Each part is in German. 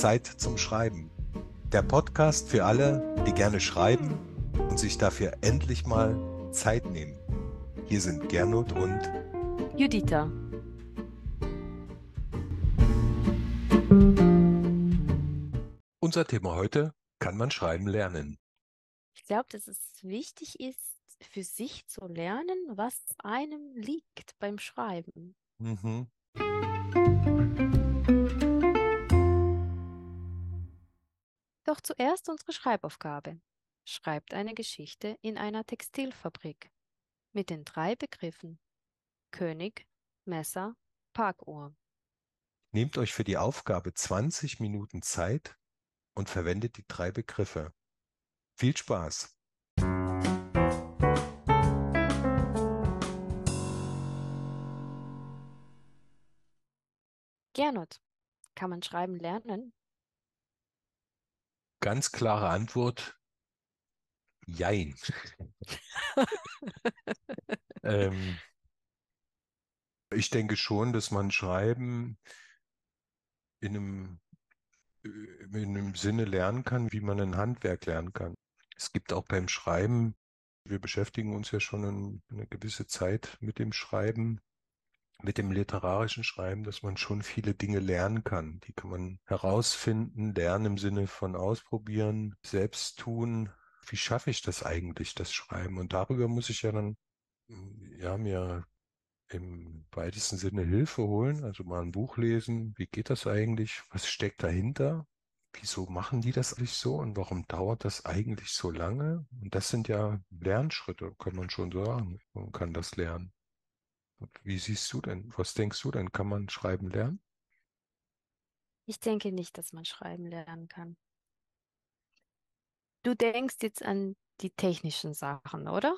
Zeit zum Schreiben. Der Podcast für alle, die gerne schreiben und sich dafür endlich mal Zeit nehmen. Hier sind Gernot und Juditha. Unser Thema heute, kann man schreiben lernen? Ich glaube, dass es wichtig ist, für sich zu lernen, was einem liegt beim Schreiben. Mhm. Doch zuerst unsere Schreibaufgabe. Schreibt eine Geschichte in einer Textilfabrik mit den drei Begriffen König, Messer, Parkuhr. Nehmt euch für die Aufgabe 20 Minuten Zeit und verwendet die drei Begriffe. Viel Spaß! Gernot, kann man schreiben lernen? Ganz klare Antwort, jein. ähm, ich denke schon, dass man Schreiben in einem, äh, in einem Sinne lernen kann, wie man ein Handwerk lernen kann. Es gibt auch beim Schreiben, wir beschäftigen uns ja schon in, eine gewisse Zeit mit dem Schreiben, mit dem literarischen Schreiben, dass man schon viele Dinge lernen kann. Die kann man herausfinden, lernen im Sinne von ausprobieren, selbst tun. Wie schaffe ich das eigentlich, das Schreiben? Und darüber muss ich ja dann, ja, mir im weitesten Sinne Hilfe holen, also mal ein Buch lesen. Wie geht das eigentlich? Was steckt dahinter? Wieso machen die das eigentlich so und warum dauert das eigentlich so lange? Und das sind ja Lernschritte, kann man schon sagen. Man kann das lernen. Wie siehst du denn? Was denkst du denn? Kann man schreiben lernen? Ich denke nicht, dass man schreiben lernen kann. Du denkst jetzt an die technischen Sachen, oder?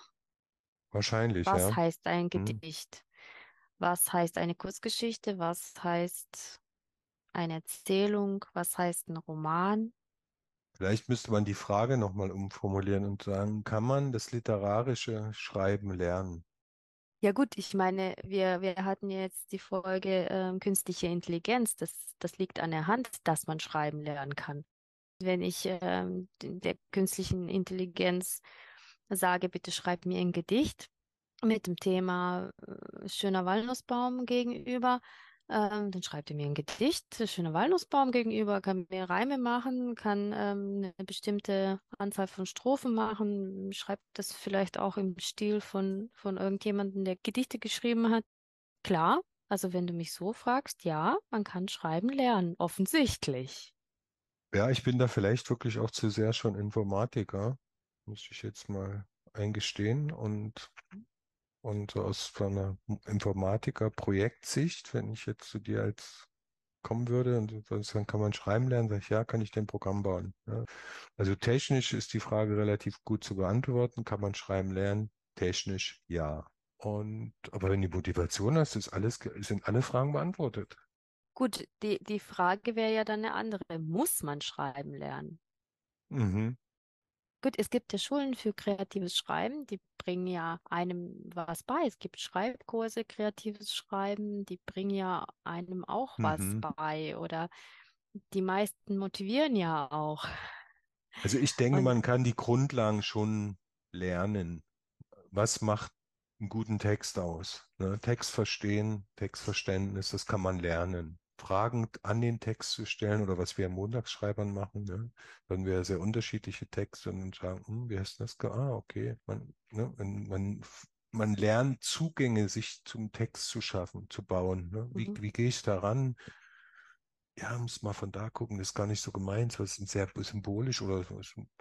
Wahrscheinlich, Was ja. heißt ein Hm. Gedicht? Was heißt eine Kurzgeschichte? Was heißt eine Erzählung? Was heißt ein Roman? Vielleicht müsste man die Frage nochmal umformulieren und sagen, kann man das literarische Schreiben lernen? Ja gut, ich meine, wir, wir hatten jetzt die Folge ähm, künstliche Intelligenz. Das, das liegt an der Hand, dass man schreiben lernen kann. Wenn ich ähm, der künstlichen Intelligenz sage, bitte schreib mir ein Gedicht mit dem Thema äh, schöner Walnussbaum gegenüber, ähm, dann schreibt er mir ein Gedicht, schöner Walnussbaum gegenüber, kann mir Reime machen, kann ähm, eine bestimmte Anzahl von Strophen machen, schreibt das vielleicht auch im Stil von, von irgendjemandem, der Gedichte geschrieben hat. Klar, also wenn du mich so fragst, ja, man kann schreiben lernen, offensichtlich. Ja, ich bin da vielleicht wirklich auch zu sehr schon Informatiker, muss ich jetzt mal eingestehen. Und, und so aus einer Informatiker-Projektsicht, wenn ich jetzt zu dir als kommen würde und dann kann man schreiben lernen, sag ich, ja, kann ich den Programm bauen. Ja. Also technisch ist die Frage relativ gut zu beantworten. Kann man schreiben lernen? Technisch ja. Und aber wenn die Motivation hast, ist alles, sind alle Fragen beantwortet. Gut, die, die Frage wäre ja dann eine andere. Muss man schreiben lernen? Mhm. Gut, es gibt ja Schulen für kreatives Schreiben, die bringen ja einem was bei. Es gibt Schreibkurse, kreatives Schreiben, die bringen ja einem auch was Mhm. bei. Oder die meisten motivieren ja auch. Also ich denke, Und man kann die Grundlagen schon lernen. Was macht einen guten Text aus? Ne? Text verstehen, Textverständnis, das kann man lernen. Fragen an den Text zu stellen oder was wir im Montagsschreibern machen, ne? Wenn wir sehr unterschiedliche Texte und sagen, hm, wie heißt das? Ah, okay. Man, ne? man, man, lernt Zugänge, sich zum Text zu schaffen, zu bauen. Ne? Wie, Mhm. wie gehe ich daran? ja, muss mal von da gucken, das ist gar nicht so gemeint, das ist sehr symbolisch oder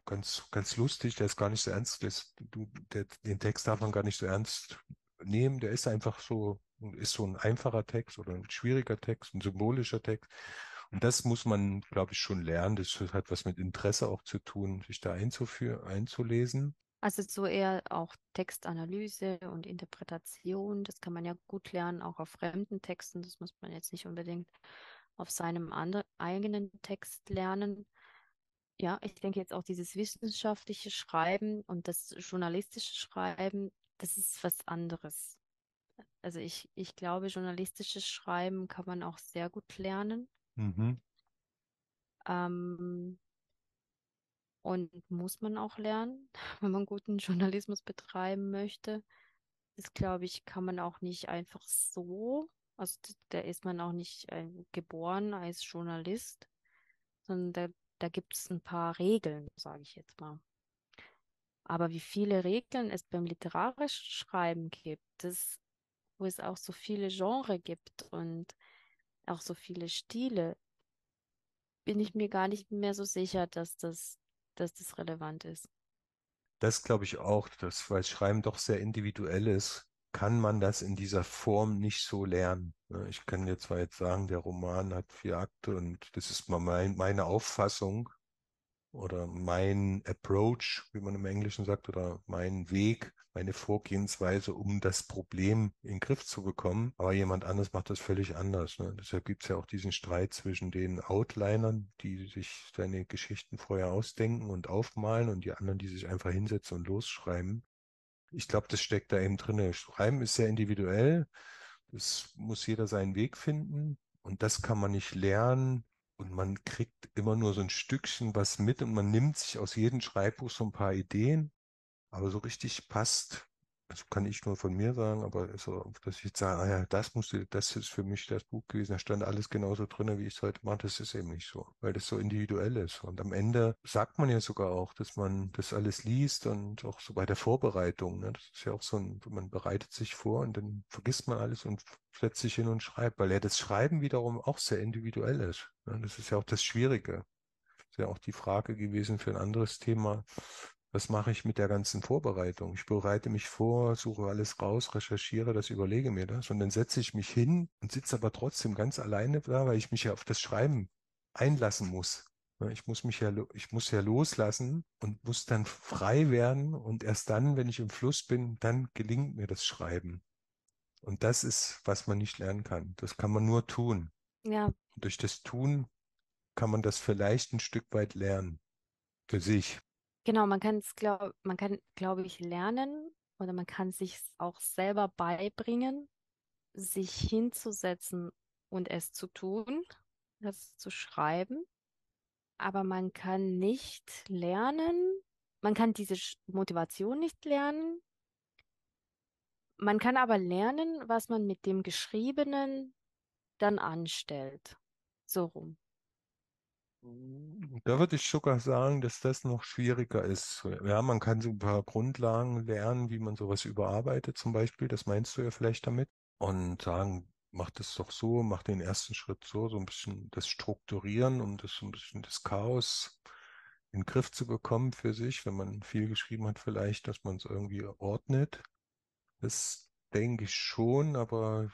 ganz, ganz lustig, der ist gar nicht so ernst, das, du, der, den Text darf man gar nicht so ernst nehmen, der ist einfach so, ist so ein einfacher Text oder ein schwieriger Text, ein symbolischer Text. Und das muss man, glaube ich, schon lernen. Das hat was mit Interesse auch zu tun, sich da einzuführen, einzulesen. also so eher auch Textanalyse und Interpretation, das kann man ja gut lernen, auch auf fremden Texten. Das muss man jetzt nicht unbedingt auf seinem andre, eigenen Text lernen. Ja, ich denke jetzt auch dieses wissenschaftliche Schreiben und das journalistische Schreiben, das ist was anderes. Also ich, ich glaube, journalistisches Schreiben kann man auch sehr gut lernen. Mhm. Ähm, und muss man auch lernen, wenn man guten Journalismus betreiben möchte. Das, glaube ich, kann man auch nicht einfach so. Also da ist man auch nicht äh, geboren als Journalist, sondern da, da gibt es ein paar Regeln, sage ich jetzt mal. Aber wie viele Regeln es beim literarischen Schreiben gibt, das, wo es auch so viele Genres gibt und auch so viele Stile, bin ich mir gar nicht mehr so sicher, dass das, dass das relevant ist. Das glaube ich auch, dass, weil Schreiben doch sehr individuell ist, kann man das in dieser Form nicht so lernen. Ne? Ich kann dir zwar jetzt sagen, der Roman hat vier Akte und das ist mal mein, meine Auffassung, oder mein Approach, wie man im Englischen sagt, oder mein Weg, meine Vorgehensweise, um das Problem in den Griff zu bekommen. Aber jemand anderes macht das völlig anders. Ne? Deshalb gibt es ja auch diesen Streit zwischen den Outlinern, die sich seine Geschichten vorher ausdenken und aufmalen und die anderen, die sich einfach hinsetzen und losschreiben. Ich glaube, das steckt da eben drin. Schreiben ist sehr individuell. Das muss jeder seinen Weg finden. Und das kann man nicht lernen und man kriegt immer nur so ein Stückchen was mit und man nimmt sich aus jedem Schreibbuch so ein paar Ideen, aber so richtig passt das kann ich nur von mir sagen, aber so, dass ich jetzt sage, ah ja, das musste, das ist für mich das Buch gewesen, da stand alles genauso drin, wie ich es heute mache, das ist eben nicht so, weil das so individuell ist. Und am Ende sagt man ja sogar auch, dass man das alles liest und auch so bei der Vorbereitung, ne, das ist ja auch so ein, man bereitet sich vor und dann vergisst man alles und setzt sich hin und schreibt, weil ja das Schreiben wiederum auch sehr individuell ist. Ne, das ist ja auch das Schwierige. Das ist ja auch die Frage gewesen für ein anderes Thema was mache ich mit der ganzen Vorbereitung? Ich bereite mich vor, suche alles raus, recherchiere das, überlege mir das und dann setze ich mich hin und sitze aber trotzdem ganz alleine da, weil ich mich ja auf das Schreiben einlassen muss. Ich muss mich ja, ich muss ja loslassen und muss dann frei werden und erst dann, wenn ich im Fluss bin, dann gelingt mir das Schreiben. Und das ist, was man nicht lernen kann. Das kann man nur tun. Ja. Und durch das Tun kann man das vielleicht ein Stück weit lernen. Für sich. Genau, man kann es, glaub, man kann, glaube ich, lernen oder man kann sich auch selber beibringen, sich hinzusetzen und es zu tun, das zu schreiben. Aber man kann nicht lernen, man kann diese Motivation nicht lernen. Man kann aber lernen, was man mit dem Geschriebenen dann anstellt. So rum. Da würde ich sogar sagen, dass das noch schwieriger ist. Ja, man kann so ein paar Grundlagen lernen, wie man sowas überarbeitet zum Beispiel. Das meinst du ja vielleicht damit. Und sagen, mach das doch so, mach den ersten Schritt so, so ein bisschen das Strukturieren, um das so ein bisschen das Chaos in den Griff zu bekommen für sich, wenn man viel geschrieben hat, vielleicht, dass man es irgendwie ordnet. Das denke ich schon, aber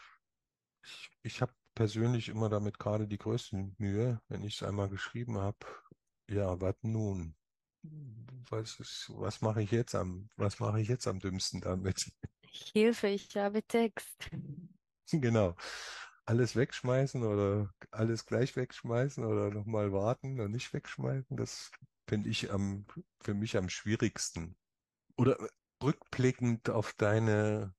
ich, ich habe persönlich immer damit gerade die größte Mühe, wenn ich es einmal geschrieben habe. Ja, was nun? Was ist, was mache ich jetzt am, was mache ich jetzt am dümmsten damit? Hilfe, ich habe Text. Genau. Alles wegschmeißen oder alles gleich wegschmeißen oder nochmal warten und nicht wegschmeißen, das finde ich am, für mich am schwierigsten. Oder rückblickend auf deine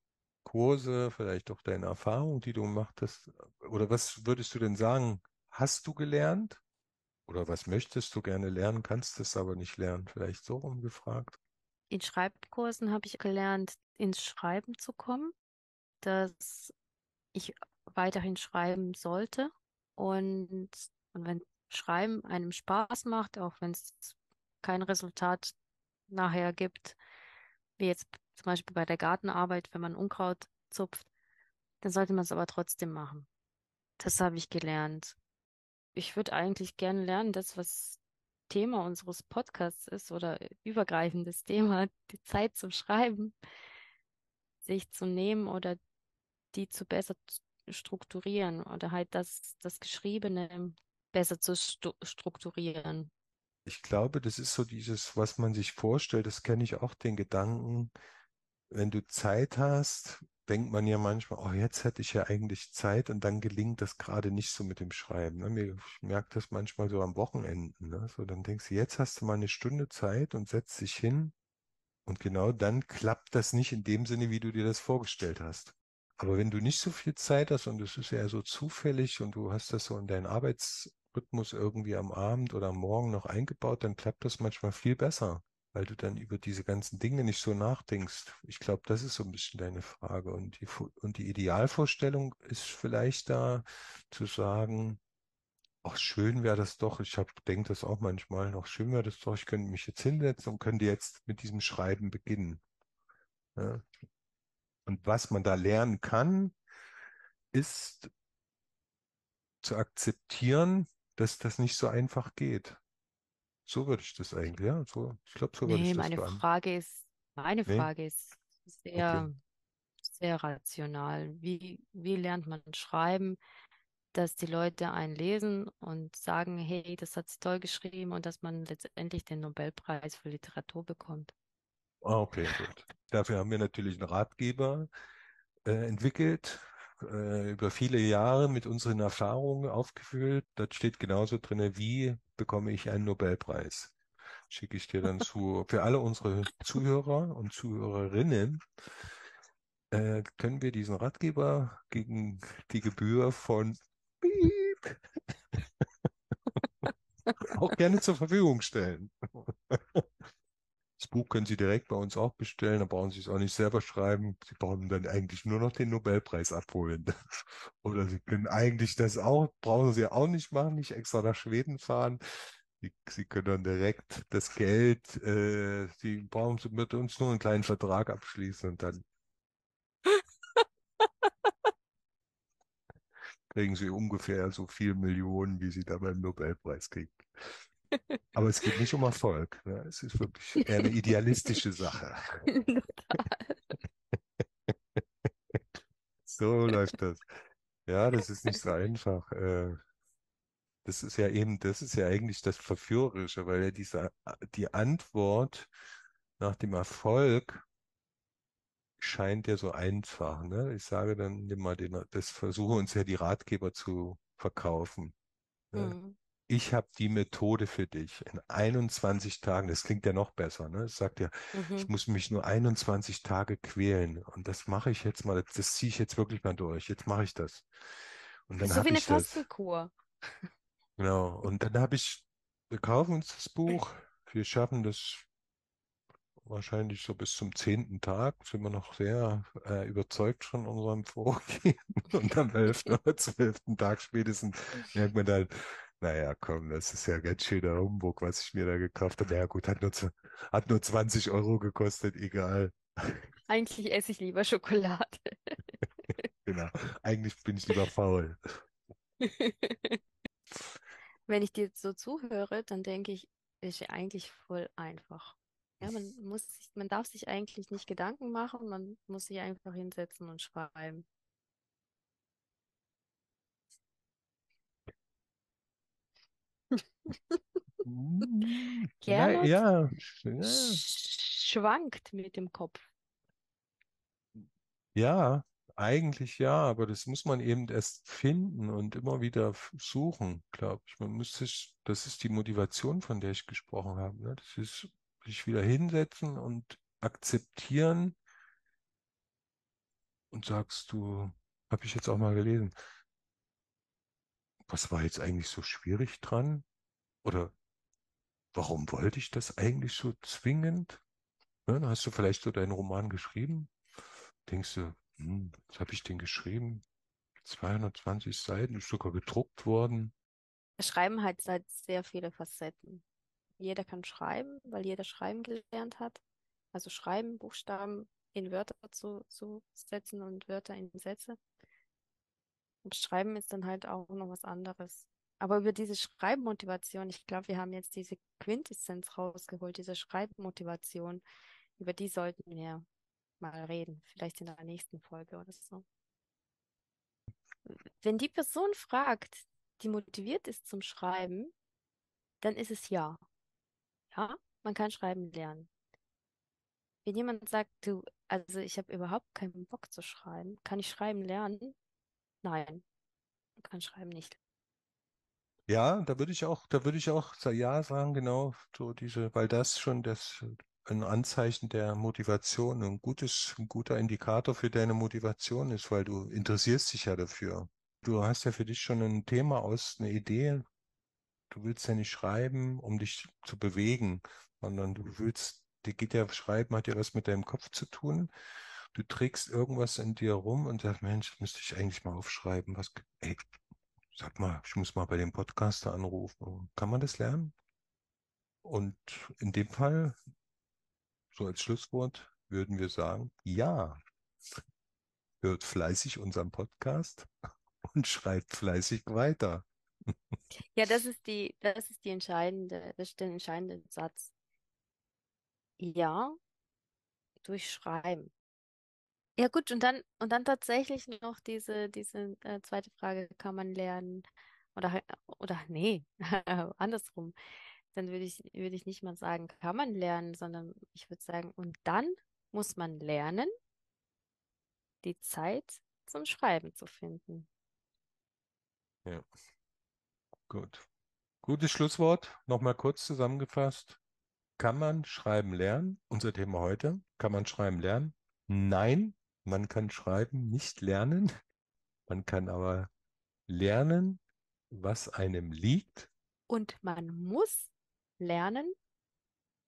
Kurse, vielleicht auch deine Erfahrung, die du gemacht hast? Oder was würdest du denn sagen, hast du gelernt? Oder was möchtest du gerne lernen, kannst es aber nicht lernen? Vielleicht so rumgefragt. In Schreibkursen habe ich gelernt, ins Schreiben zu kommen, dass ich weiterhin schreiben sollte. Und, und wenn Schreiben einem Spaß macht, auch wenn es kein Resultat nachher gibt, wie jetzt zum Beispiel bei der Gartenarbeit, wenn man Unkraut zupft, dann sollte man es aber trotzdem machen. Das habe ich gelernt. Ich würde eigentlich gerne lernen, das, was Thema unseres Podcasts ist oder übergreifendes Thema, die Zeit zum Schreiben, sich zu nehmen oder die zu besser strukturieren oder halt das, das Geschriebene besser zu strukturieren. Ich glaube, das ist so dieses, was man sich vorstellt, das kenne ich auch, den Gedanken, wenn du Zeit hast, denkt man ja manchmal, oh, jetzt hätte ich ja eigentlich Zeit und dann gelingt das gerade nicht so mit dem Schreiben. Ne? Ich merke das manchmal so am Wochenenden. Ne? So, dann denkst du, jetzt hast du mal eine Stunde Zeit und setzt dich hin und genau dann klappt das nicht in dem Sinne, wie du dir das vorgestellt hast. Aber wenn du nicht so viel Zeit hast und es ist ja so zufällig und du hast das so in deinen Arbeits Rhythmus irgendwie am Abend oder am Morgen noch eingebaut, dann klappt das manchmal viel besser, weil du dann über diese ganzen Dinge nicht so nachdenkst. Ich glaube, das ist so ein bisschen deine Frage. Und die, und die Idealvorstellung ist vielleicht da zu sagen, ach, schön wäre das doch, ich denke das auch manchmal, ach, schön wäre das doch, ich könnte mich jetzt hinsetzen und könnte jetzt mit diesem Schreiben beginnen. Ja. Und was man da lernen kann, ist zu akzeptieren, dass das nicht so einfach geht. So würde ich das eigentlich, ja, so, ich glaube, so würde ich das meine beantworten. Frage ist, meine Nee? Frage ist Okay. sehr, sehr rational. Wie, wie lernt man schreiben, dass die Leute einen lesen und sagen, hey, das hat sie toll geschrieben und dass man letztendlich den Nobelpreis für Literatur bekommt? Ah, okay, gut. Dafür haben wir natürlich einen Ratgeber äh, entwickelt, äh, über viele Jahre mit unseren Erfahrungen aufgefüllt. Dort steht genauso drin, wie bekomme ich einen Nobelpreis. Schicke ich dir dann zu. Für alle unsere Zuhörer und Zuhörerinnen äh, können wir diesen Ratgeber gegen die Gebühr von Piep auch gerne zur Verfügung stellen. Buch können Sie direkt bei uns auch bestellen, da brauchen Sie es auch nicht selber schreiben. Sie brauchen dann eigentlich nur noch den Nobelpreis abholen. Oder Sie können eigentlich das auch, brauchen Sie auch nicht machen, nicht extra nach Schweden fahren. Sie, Sie können dann direkt das Geld, äh, Sie brauchen Sie mit uns nur einen kleinen Vertrag abschließen und dann kriegen Sie ungefähr so viel Millionen, wie Sie da beim Nobelpreis kriegen. Aber es geht nicht um Erfolg. Ne? Es ist wirklich eher eine idealistische Sache. So läuft das. Ja, das ist nicht so einfach. Äh, das ist ja eben, das ist ja eigentlich das Verführerische, weil ja diese, die Antwort nach dem Erfolg scheint ja so einfach, ne? Ich sage dann mal den, das versuche uns ja die Ratgeber zu verkaufen. Ne? Hm. Ich habe die Methode für dich in 21 Tagen. Das klingt ja noch besser, ne? Es sagt ja, ich Mhm. muss mich nur 21 Tage quälen und das mache ich jetzt mal, das ziehe ich jetzt wirklich mal durch. Jetzt mache ich das. Und dann So wie eine ich. Fastenkur. Genau. Und dann habe ich, wir kaufen uns das Buch. Wir schaffen das wahrscheinlich so bis zum zehnten Tag. Sind wir noch sehr äh, überzeugt von unserem Vorgehen. Und am elften oder zwölften Tag spätestens merkt man dann, naja, komm, das ist ja ganz schöner Humbug, was ich mir da gekauft habe. Ja gut, hat nur, hat nur 20 Euro gekostet, egal. Eigentlich esse ich lieber Schokolade. Genau. Eigentlich bin ich lieber faul. Wenn ich dir so zuhöre, dann denke ich, ist ja eigentlich voll einfach. Ja, man muss sich, man darf sich eigentlich nicht Gedanken machen, man muss sich einfach hinsetzen und schreiben. Hm, Na Gernot ja, ja. sch- schwankt mit dem Kopf. Ja, eigentlich ja, aber das muss man eben erst finden und immer wieder suchen, glaube ich. Man muss sich, das ist die Motivation, von der ich gesprochen habe, ne? Das ist sich wieder hinsetzen und akzeptieren und sagst du, habe ich jetzt auch mal gelesen, was war jetzt eigentlich so schwierig dran? Oder warum wollte ich das eigentlich so zwingend? Ne? Dann hast du vielleicht so deinen Roman geschrieben, denkst du, hm, was habe ich denn geschrieben? 220 Seiten, ist sogar gedruckt worden. Schreiben hat halt sehr viele Facetten. Jeder kann schreiben, weil jeder schreiben gelernt hat. Also schreiben, Buchstaben in Wörter zu, zu setzen und Wörter in Sätze. Und Schreiben ist dann halt auch noch was anderes. Aber über diese Schreibmotivation, ich glaube, wir haben jetzt diese Quintessenz rausgeholt, diese Schreibmotivation, über die sollten wir mal reden. Vielleicht in der nächsten Folge oder so. Wenn die Person fragt, die motiviert ist zum Schreiben, dann ist es ja. Ja, man kann schreiben lernen. Wenn jemand sagt, du, also ich habe überhaupt keinen Bock zu schreiben, kann ich schreiben lernen? Nein, man kann schreiben nicht. Ja, da würde ich auch, da würde ich auch ja sagen, genau, so diese, weil das schon das ein Anzeichen der Motivation, ein gutes, ein guter Indikator für deine Motivation ist, weil du interessierst dich ja dafür. Du hast ja für dich schon ein Thema aus, eine Idee, du willst ja nicht schreiben, um dich zu bewegen, sondern du willst, dir geht ja Schreiben, hat ja was mit deinem Kopf zu tun. Du trägst irgendwas in dir rum und sagst, Mensch, müsste ich eigentlich mal aufschreiben. Was, ey, sag mal, ich muss mal bei dem Podcaster anrufen. Kann man das lernen? Und in dem Fall, so als Schlusswort, würden wir sagen, ja, hört fleißig unseren Podcast und schreibt fleißig weiter. Ja, das ist die, das ist die entscheidende, das ist der entscheidende Satz. Ja, durch Schreiben. Ja gut, und dann, und dann tatsächlich noch diese, diese äh, zweite Frage, kann man lernen? Oder, oder nee, andersrum. Dann würde ich, würde ich nicht mal sagen, kann man lernen, sondern ich würde sagen, und dann muss man lernen, die Zeit zum Schreiben zu finden. Ja. Gut. Gutes Schlusswort. Nochmal kurz zusammengefasst. Kann man Schreiben lernen? Unser Thema heute. Kann man Schreiben lernen? Nein, man kann Schreiben nicht lernen. Man kann aber lernen, was einem liegt. Und man muss lernen,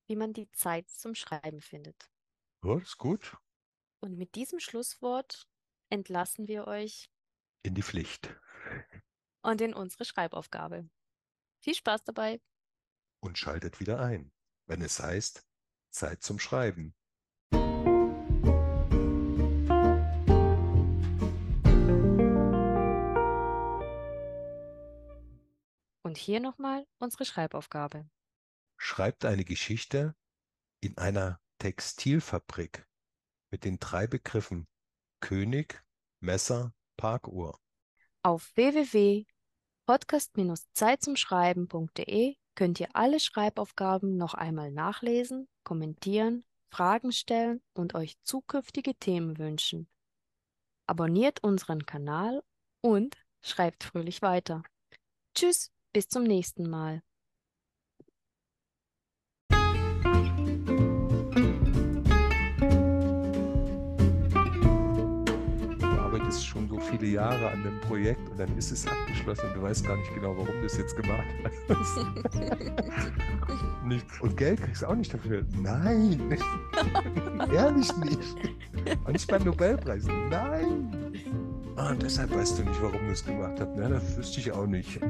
wie man die Zeit zum Schreiben findet. Ja, ist gut. Und mit diesem Schlusswort entlassen wir euch in die Pflicht und in unsere Schreibaufgabe. Viel Spaß dabei. Und schaltet wieder ein, wenn es heißt Zeit zum Schreiben. Und hier nochmal unsere Schreibaufgabe. Schreibt eine Geschichte in einer Textilfabrik mit den drei Begriffen König, Messer, Parkuhr. Auf www.podcast-zeitzumschreiben.de könnt ihr alle Schreibaufgaben noch einmal nachlesen, kommentieren, Fragen stellen und euch zukünftige Themen wünschen. Abonniert unseren Kanal und schreibt fröhlich weiter. Tschüss, bis zum nächsten Mal. arbeitest schon so viele Jahre an einem Projekt und dann ist es abgeschlossen und du weißt gar nicht genau, warum du es jetzt gemacht hast. und Geld kriegst du auch nicht dafür. Nein, ehrlich nicht. Und nicht beim Nobelpreis. Nein. Ah, und deshalb weißt du nicht, warum du es gemacht hast. Na, das wüsste ich auch nicht.